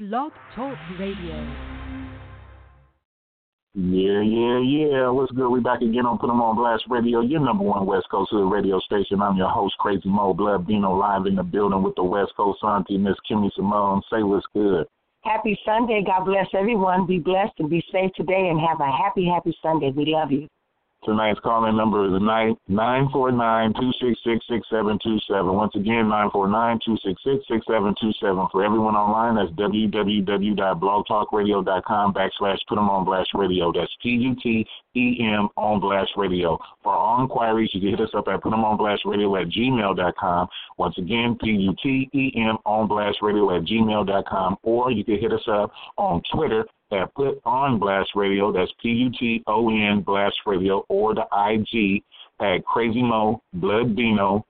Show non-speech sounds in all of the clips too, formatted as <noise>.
Blog Talk Radio. Yeah, yeah, yeah. What's good? We back again on Put 'em on Blast Radio, your number one West Coast Hood radio station. I'm your host, Crazy Mo Blood Bino, live in the building with the West Coast auntie, Miss Kimmy Simone. Say what's good. Happy Sunday. God bless everyone. Be blessed and be safe today and have a happy, happy Sunday. We love you. Tonight's calling number is nine nine four nine two six six six seven two seven. Once again, nine four nine two six six six seven two seven. For everyone online, that's www.blogtalkradio.com backslash put 'em on blast radio. That's P U T E M on blast radio. For all inquiries, you can hit us up at put 'em on blast radio at gmail.com. Once again, P U T E M on blast radio at gmail.com. Or you can hit us up on Twitter at Put On Blast Radio, that's P U T O N Blast Radio, or the IG at Crazy Mo Blood Bino,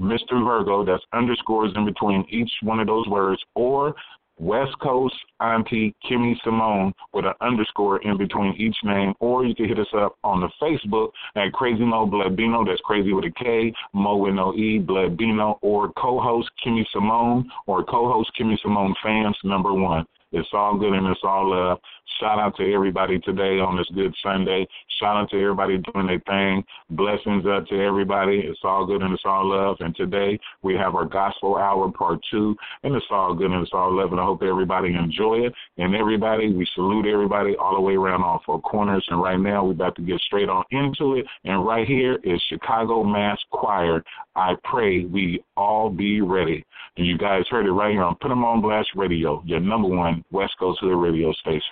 Mr. Virgo, that's underscores in between each one of those words, or West Coast Auntie Kimmy Simone with an underscore in between each name, or you can hit us up on the Facebook at Crazy Mo Blood Bino, that's crazy with a K, Mo with no E, Blood Bino, or co-host Kimmy Simone, or co-host Kimmy Simone fans number one. It's all good and it's all love. Shout out to everybody today on this good Sunday. Shout out to everybody doing their thing. Blessings up to everybody. It's all good and it's all love. And today we have our gospel hour part two, and it's all good and it's all love. And I hope everybody enjoy it. And everybody, we salute everybody all the way around all four corners. And right now we're about to get straight on into it. And right here is Chicago Mass Choir. I pray we all be ready. And you guys heard it right here on Put 'em on Blast Radio, your number one West Coast the radio station.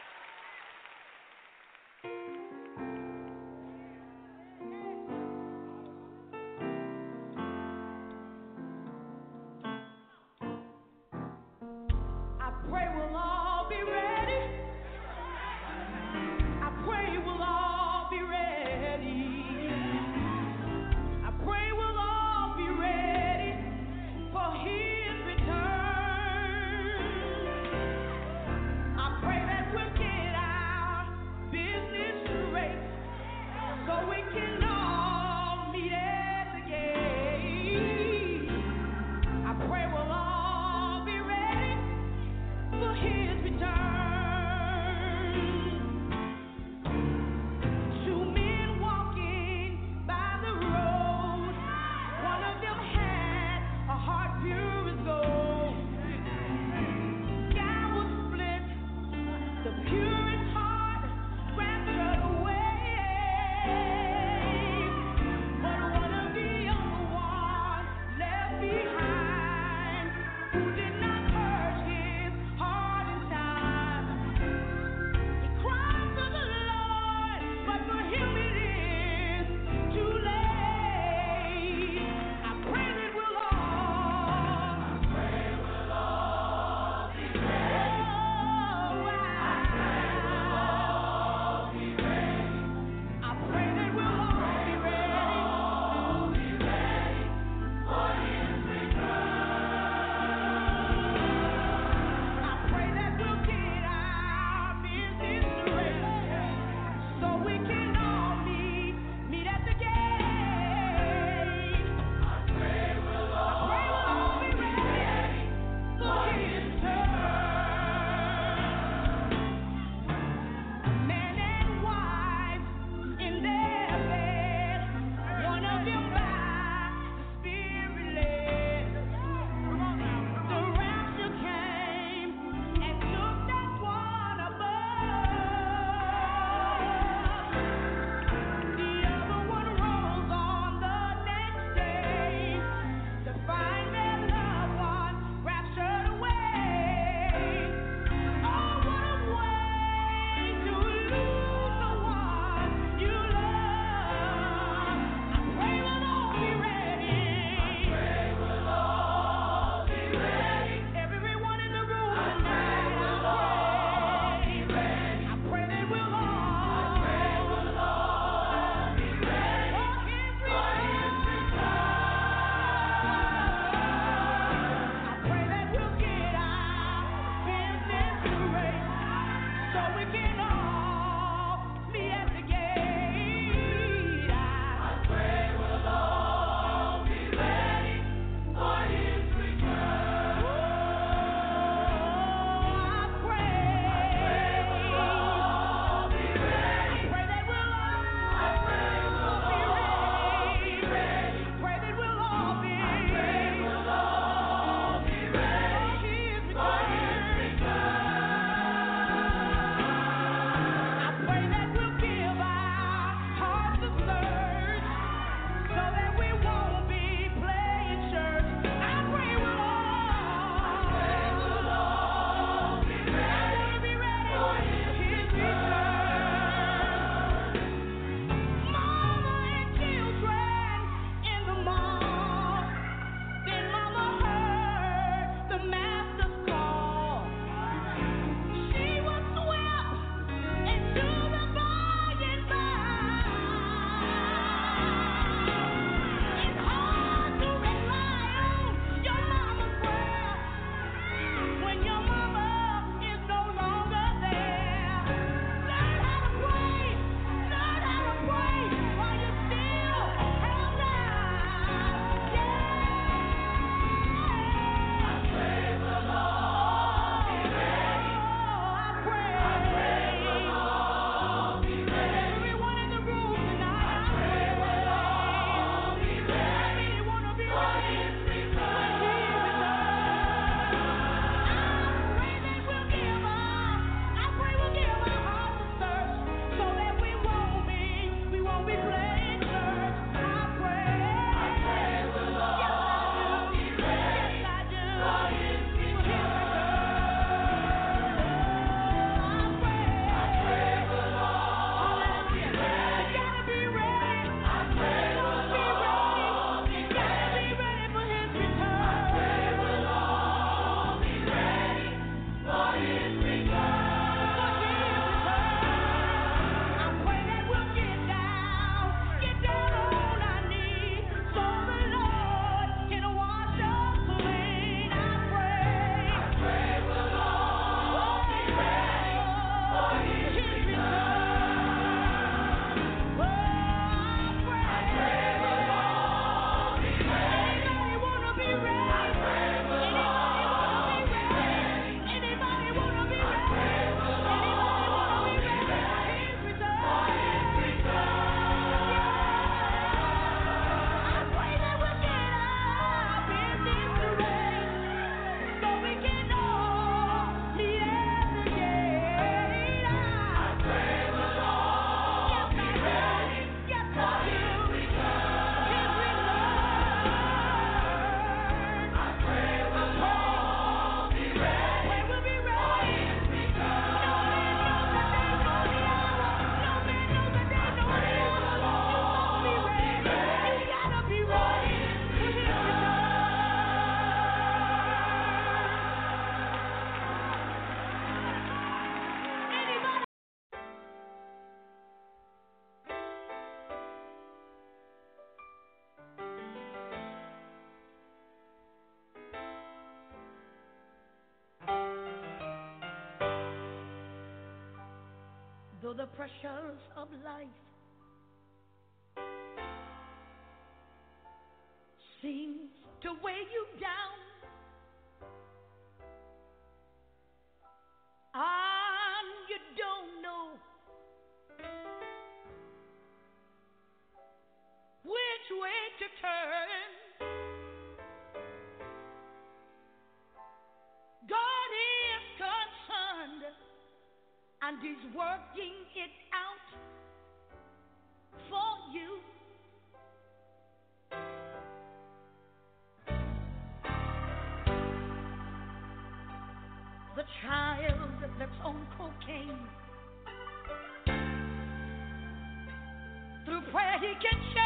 Pressures of life seems to weigh you down. And you don't know which way to turn. God is concerned and He's working on cocaine. Through prayer he can change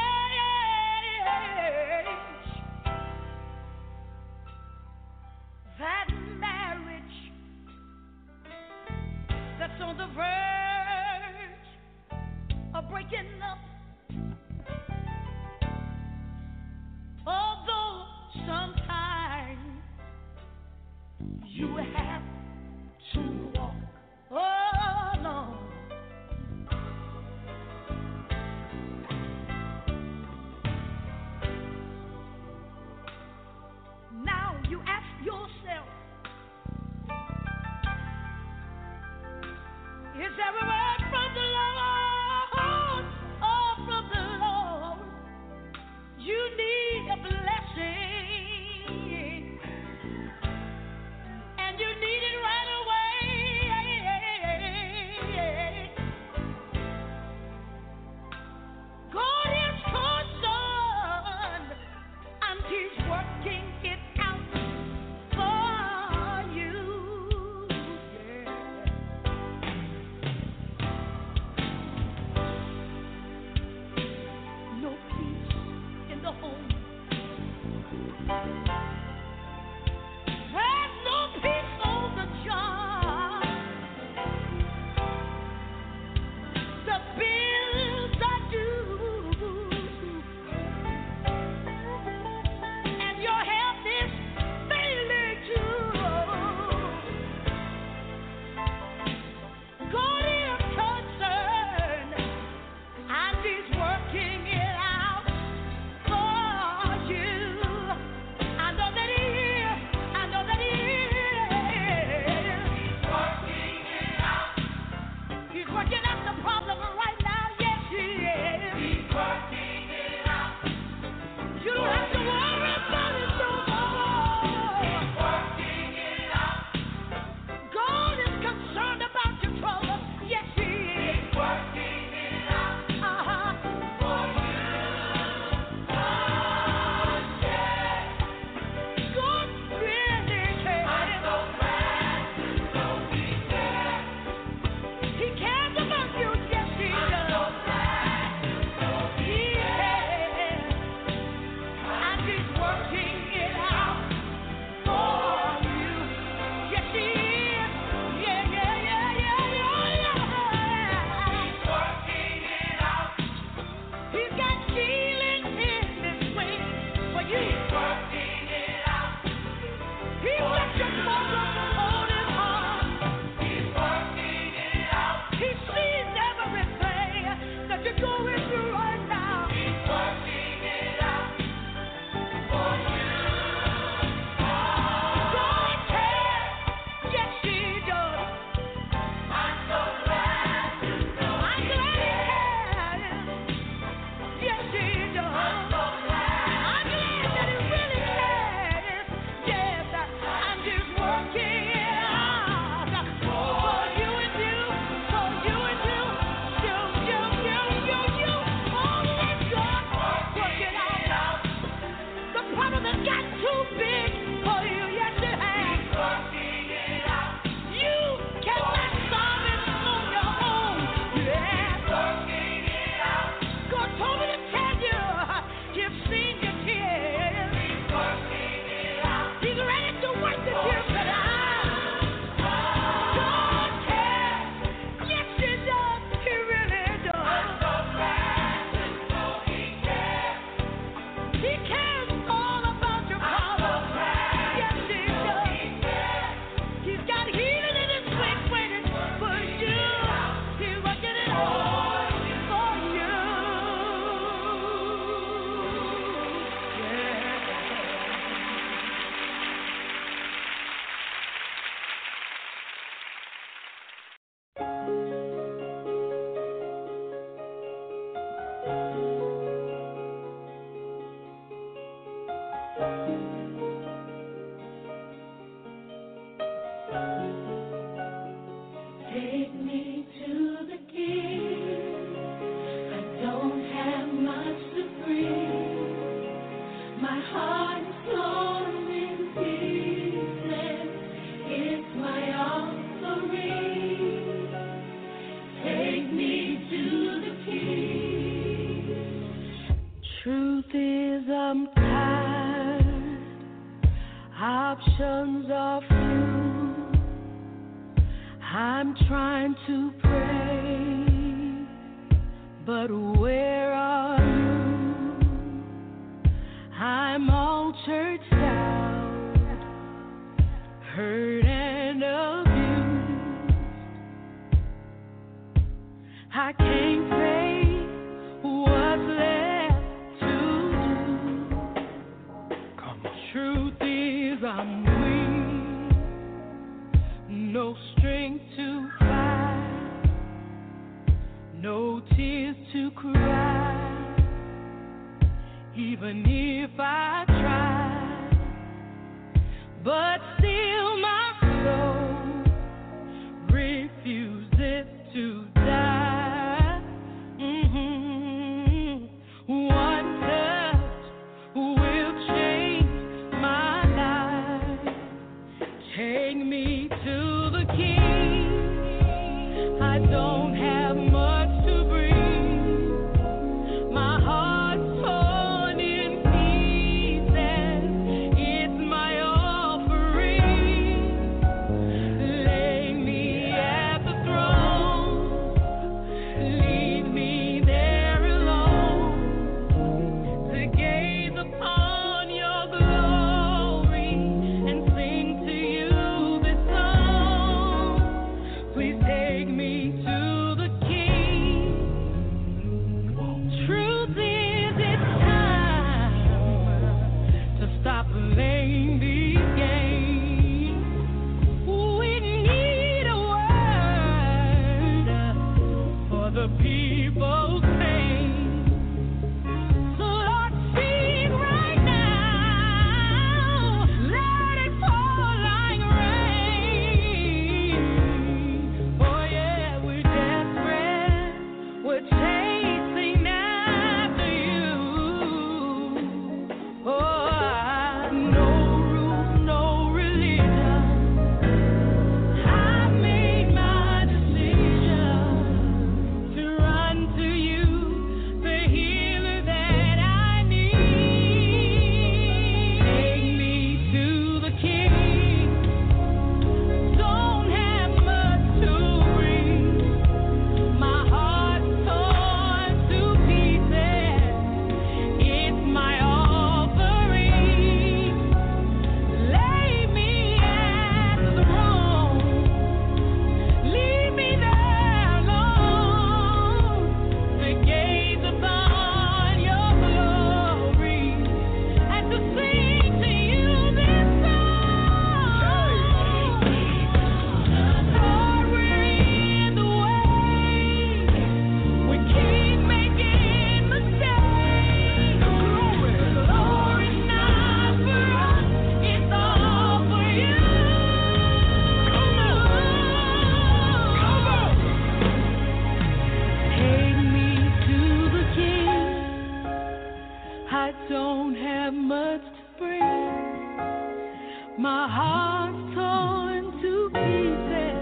My heart's torn to pieces.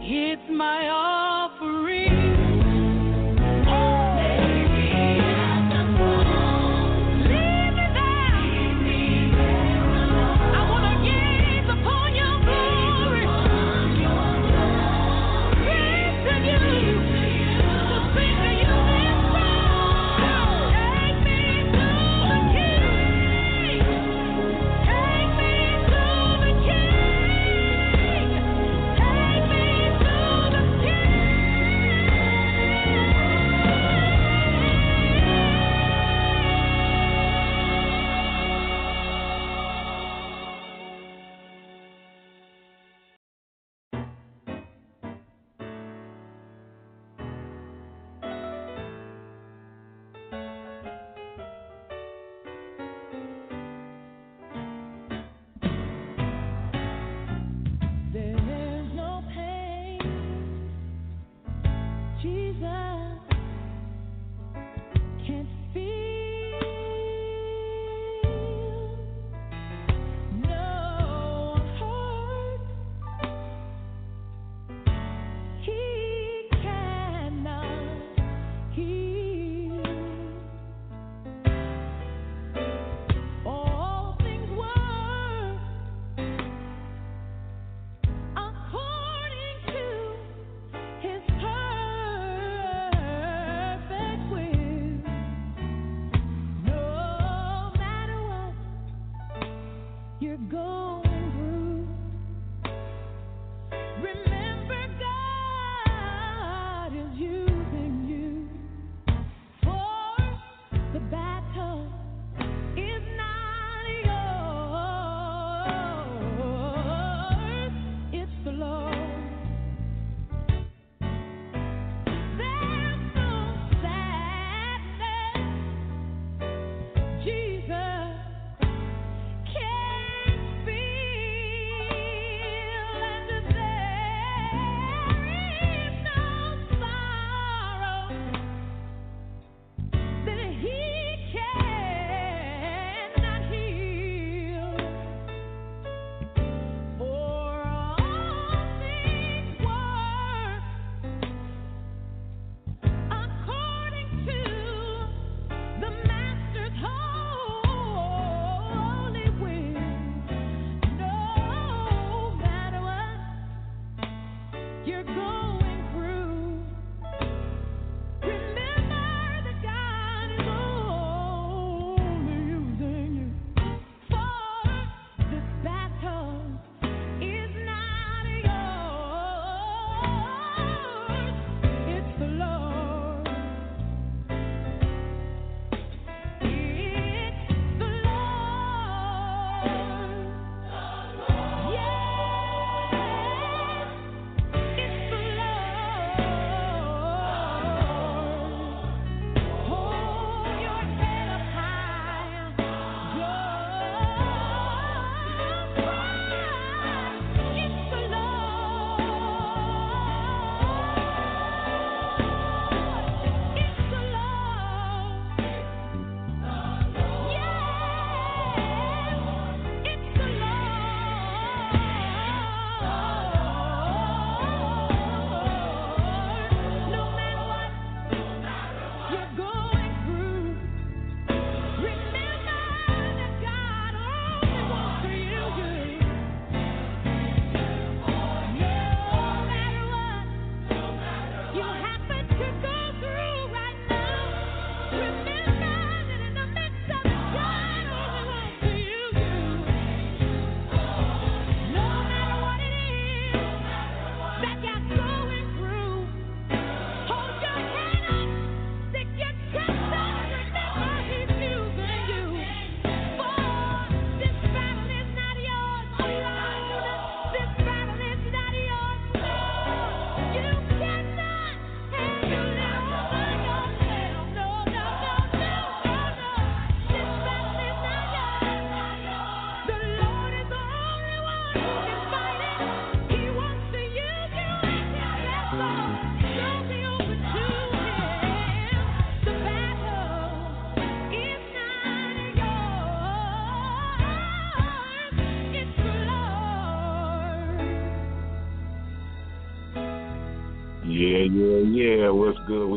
It's my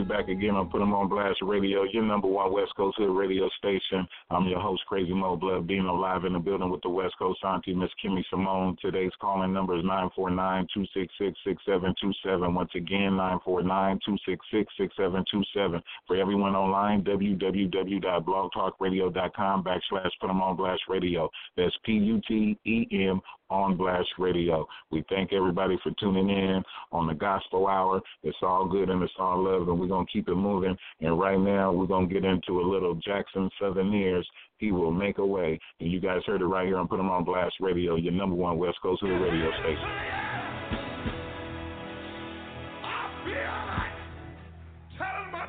We back again on Put 'em on Blast Radio, your number one West Coast Hood radio station. I'm your host, Crazy Mo Blood, Bino live in the building with the West Coast Auntie, Miss Kimmy Simone. Today's calling number is 949-266-6727. Once again, 949-266-6727. For everyone online, www.blogtalkradio.com backslash Put 'em on Blast Radio. That's P-U-T-E-M on Blast Radio. We thank everybody for tuning in on the Gospel Hour. It's all good and it's all love, and we're going to keep it moving. And right now, we're going to get into a little Jackson Southernaires. He will make a way. And you guys heard it right here Put 'em on Blast Radio, your number one West Coast Hood radio station.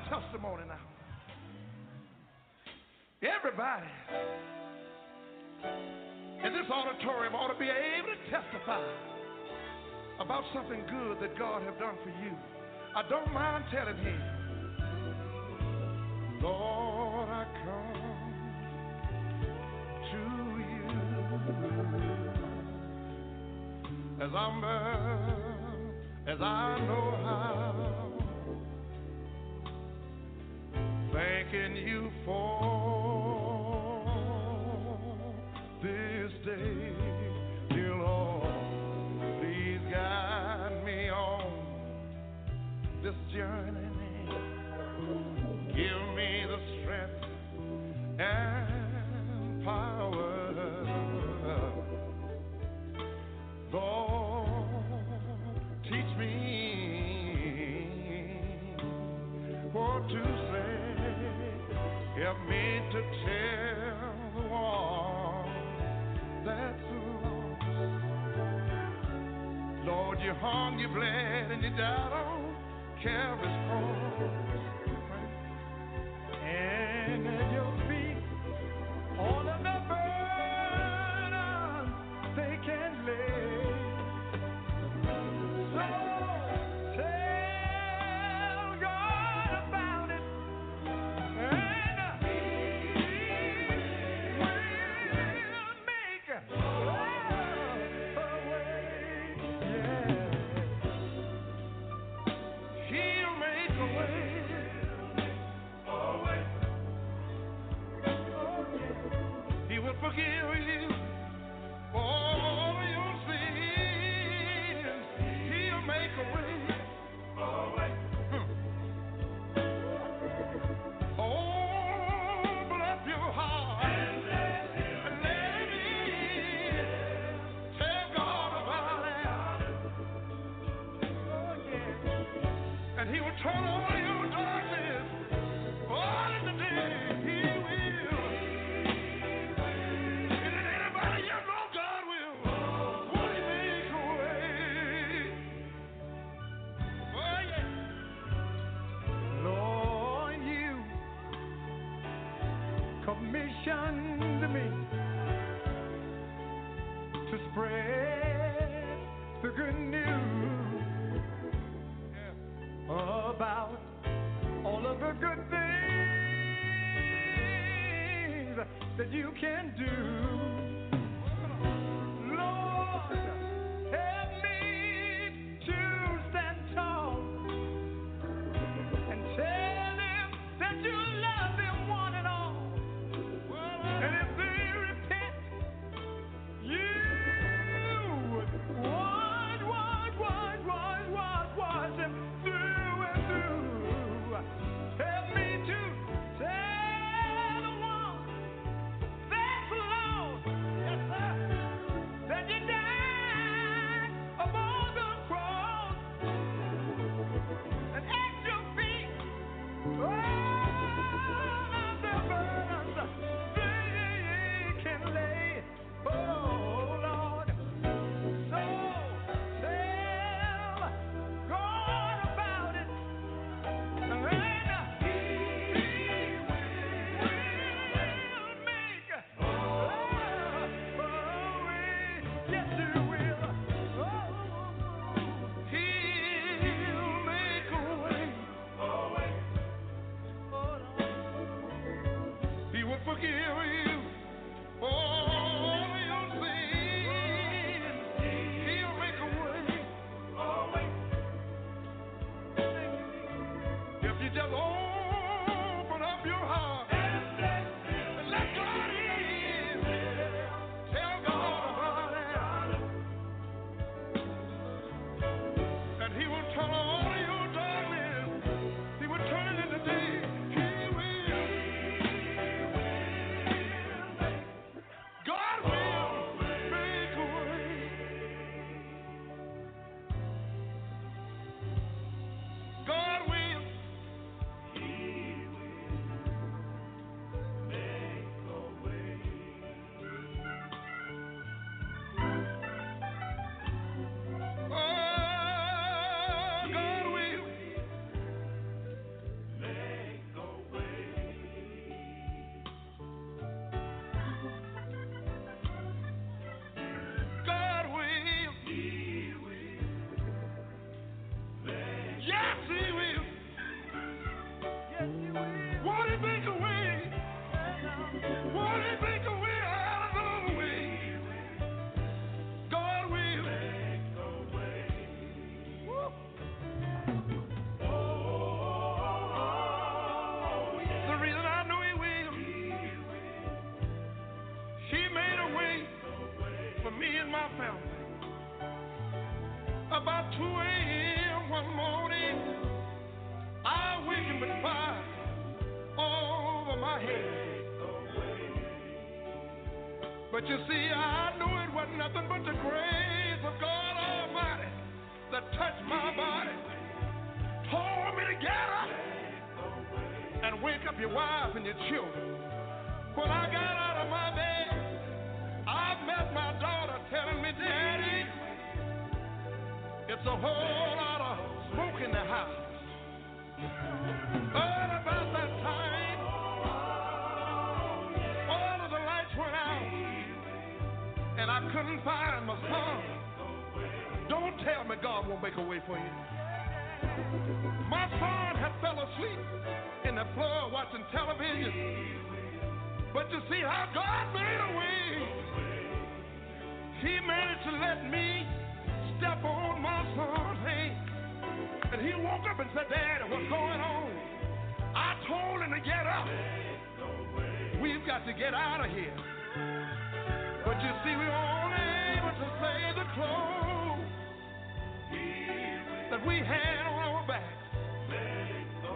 Testimony now. Everybody in this auditorium ought to be able to testify about something good that God have done for you. I don't mind telling him, Lord, I come to you as humble as I know how. Thanking you for Hung, you bled, and you died on Calvary's cross. That you can do. Your wife and your children. When I got out of my bed, I met my daughter telling me, Daddy, it's a whole lot of smoke in the house. But about that time, all of the lights went out, and I couldn't find my son. Don't tell me God won't make a way for you. My son had fell asleep in the floor watching television. But you see how God made a way. He managed to let me step on my son's hand. And he woke up and said, Daddy, what's going on? I told him to get up. We've got to get out of here. But you see, we only able to save the clothes that we had on our backs.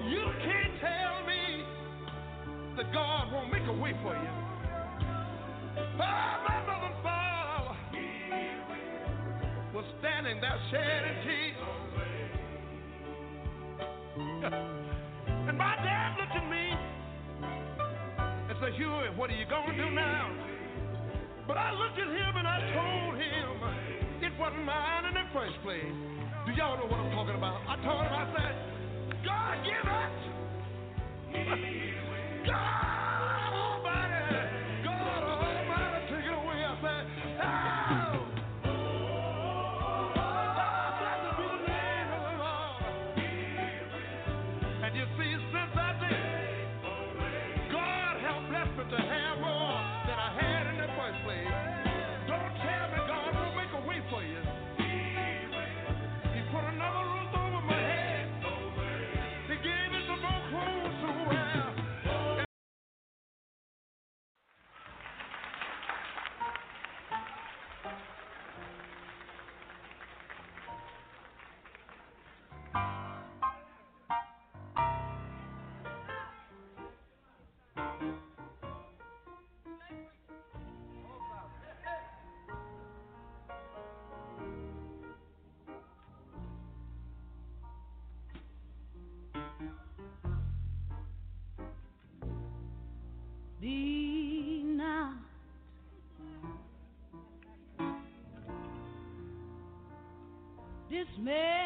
You can't tell me that God won't make a way for you. Oh, my mother and father was standing there shedding tears. <laughs> and my dad looked at me and said, Huey, what are you going to do now? But I looked at him and I told him it wasn't mine in the first place. Do y'all know what I'm talking about? I told him, I said, God, give it! <laughs> God! man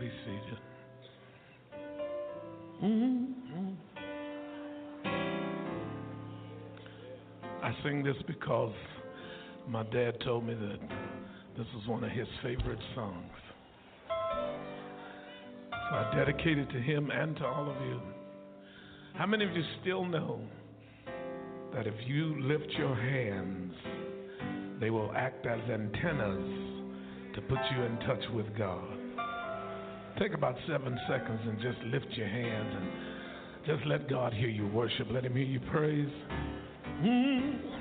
be seated. Mhm. I sing this because my dad told me that this was one of his favorite songs. So I dedicate it to him and to all of you. How many of you still know that if you lift your hands, they will act as antennas to put you in touch with God? Take about seven seconds and just lift your hands and just let God hear you worship. Let Him hear you praise. Mm.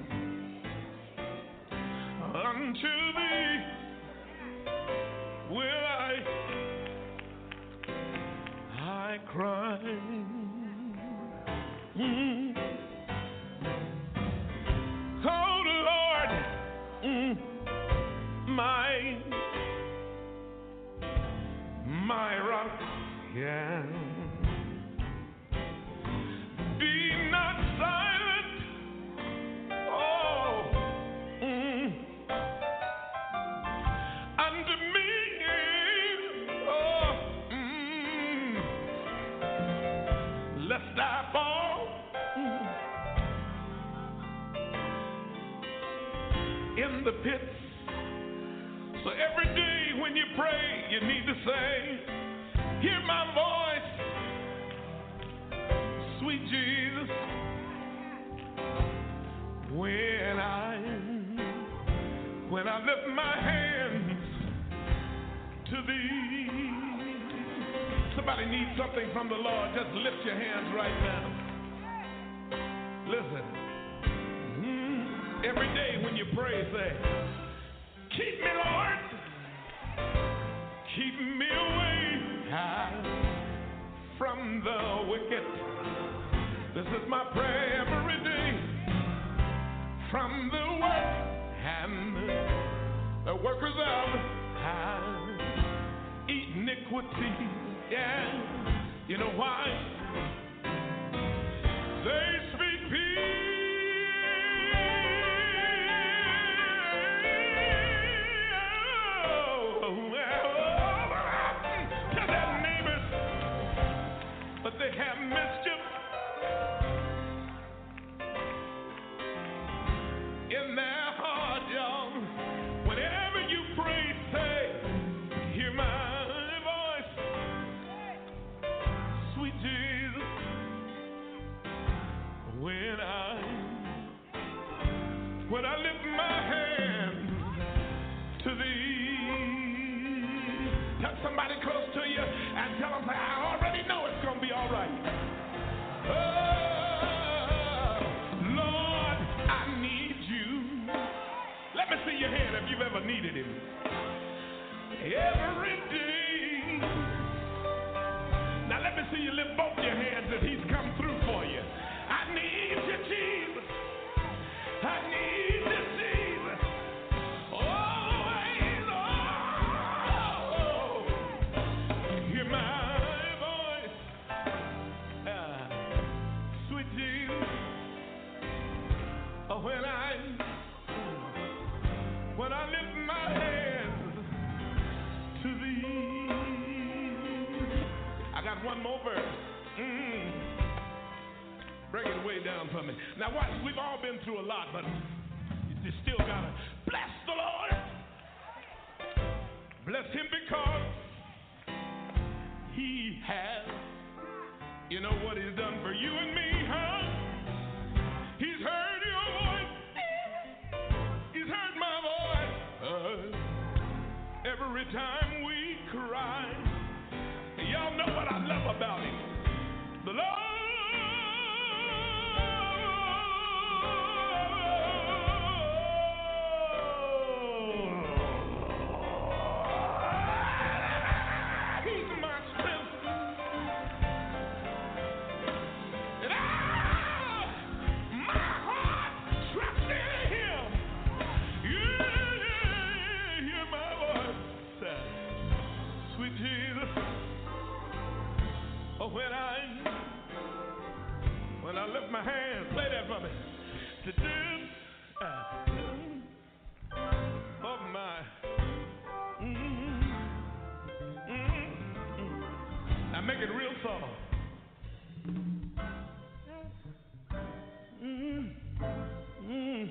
The wicked. This is my prayer every day from the work and the workers of iniquity. Yeah, you know why? Break it way down for me. Now watch, we've all been through a lot, but you still gotta bless the Lord. Bless him because he has. You know what he's done for you and me, huh? He's heard your voice. He's heard my voice. Uh, every time make it real soft. Mm. Mm.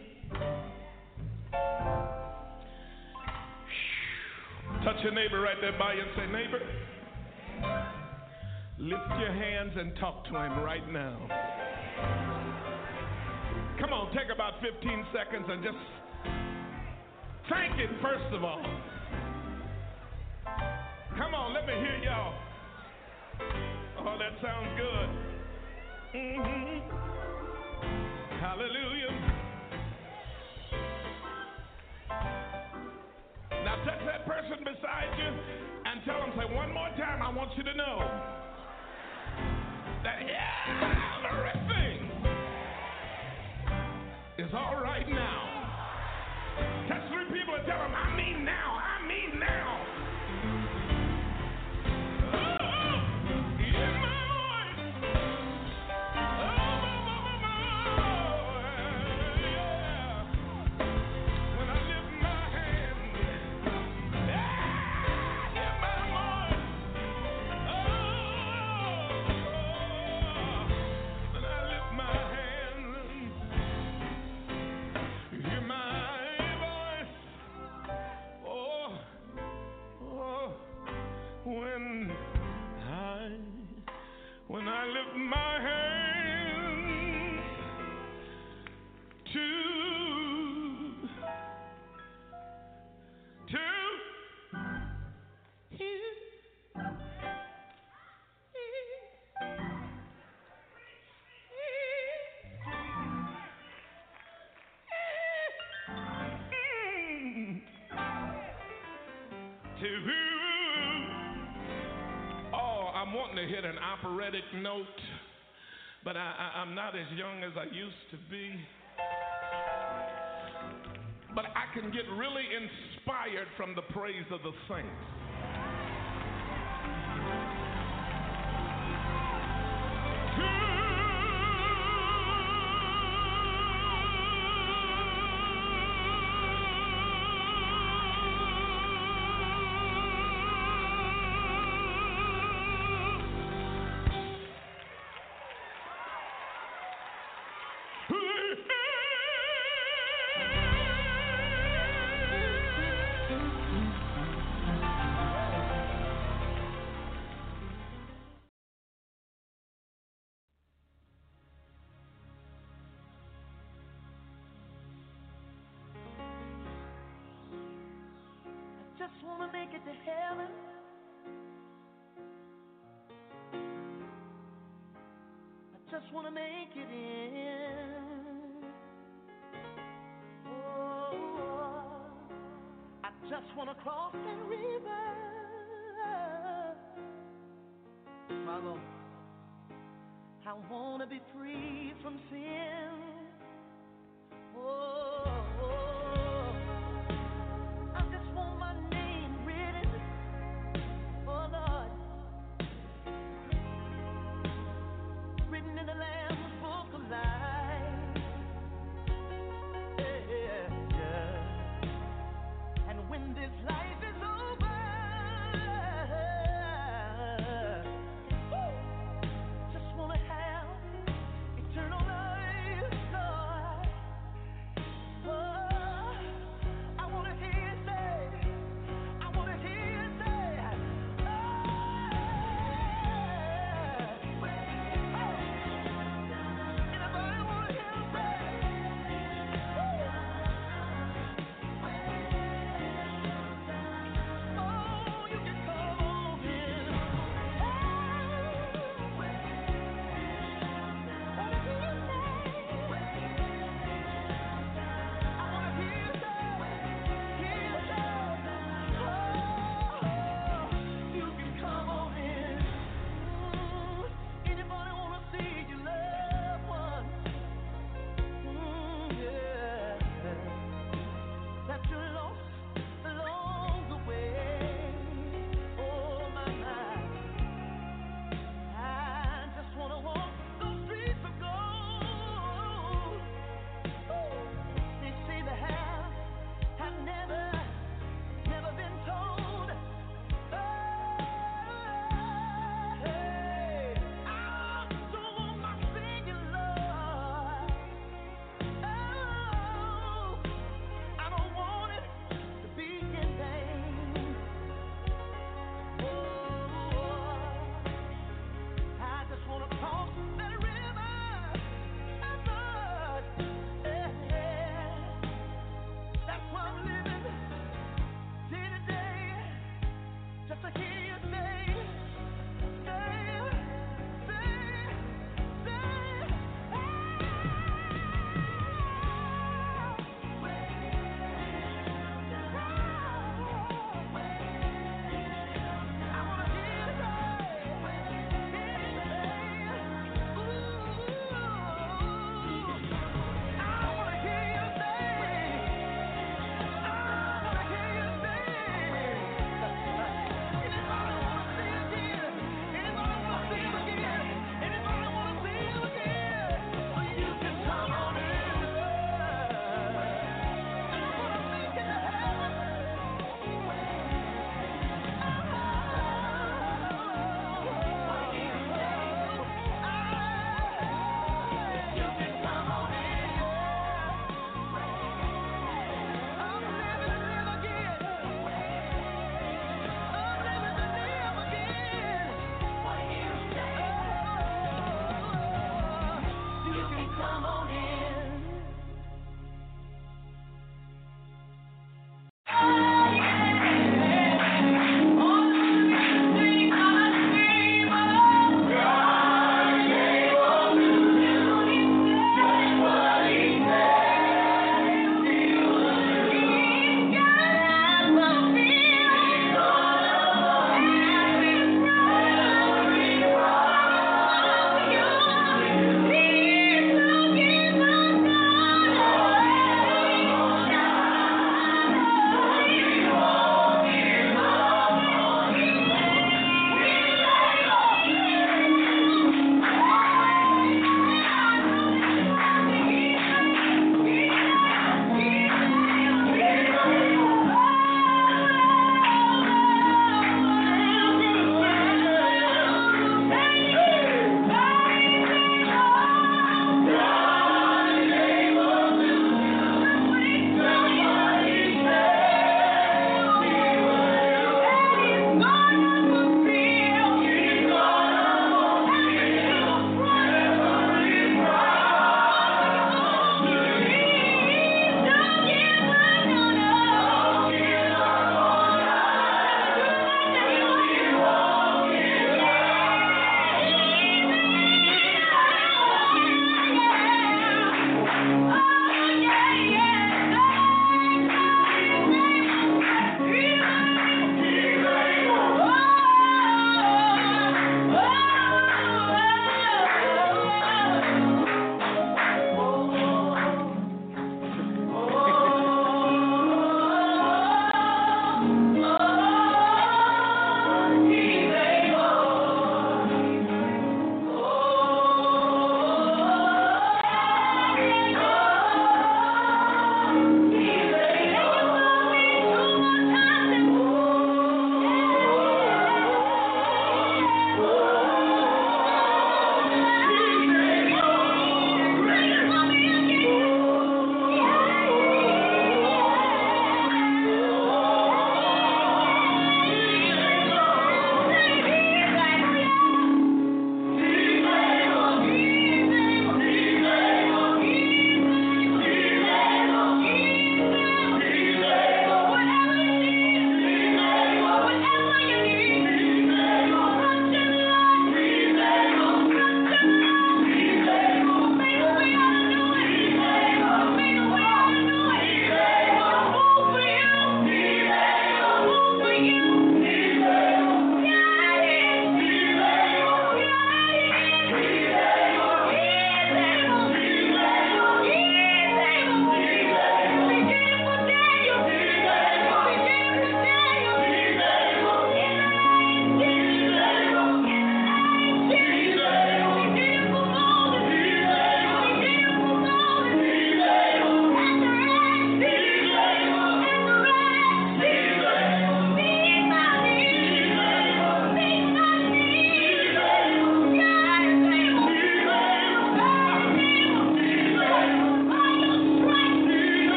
Touch your neighbor right there by you and say, neighbor, lift your hands and talk to him right now. Come on, take about 15 seconds and just thank it first of all. Come on, let me hear y'all. Oh, that sounds good. hmm Hallelujah. Now touch that person beside you and tell them, say one more time, I want you to know that everything is all right now. Wanting to hit an operatic note, but I, I'm not as young as I used to be. But I can get really inspired from the praise of the saints. Just wanna make it to heaven. I just wanna make it in. Oh, I just wanna cross that river. My Lord, I wanna be free from sin.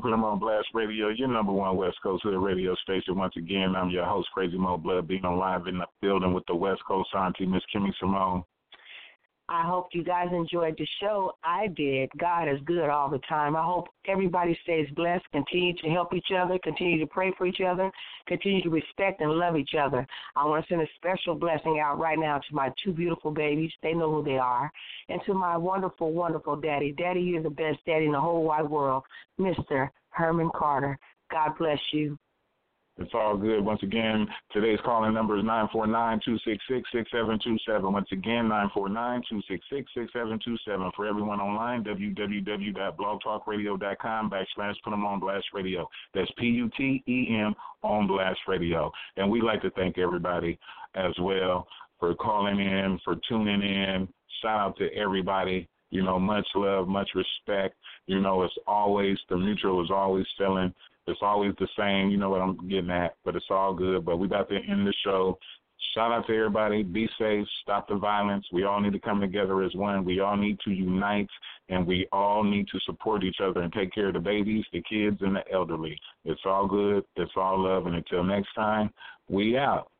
On Put 'em on Blast Radio, your number one West Coast Hood radio station. Once again, I'm your host, Crazy Mo Blood, being live in the building with the West Coast auntie, Miss Kimmy Simone. I hope you guys enjoyed the show. I did. God is good all the time. I hope everybody stays blessed. Continue to help each other. Continue to pray for each other. Continue to respect and love each other. I want to send a special blessing out right now to my two beautiful babies. They know who they are. And to my wonderful, wonderful daddy. Daddy, you're the best daddy in the whole wide world, Mr. Herman Carter. God bless you. It's all good. Once again, today's calling number is 949-266-6727. Once again, 949-266-6727. For everyone online, www.blogtalkradio.com backslash put 'em on blast radio. That's P-U-T-E-M on blast radio. And we'd like to thank everybody as well for calling in, for tuning in. Shout out to everybody. You know, much love, much respect. You know, it's always, the mutual is always feeling it's always the same, you know what I'm getting at, but it's all good. But we about to end the show. Shout out to everybody. Be safe. Stop the violence. We all need to come together as one. We all need to unite, and we all need to support each other and take care of the babies, the kids, and the elderly. It's all good. It's all love. And until next time, we out.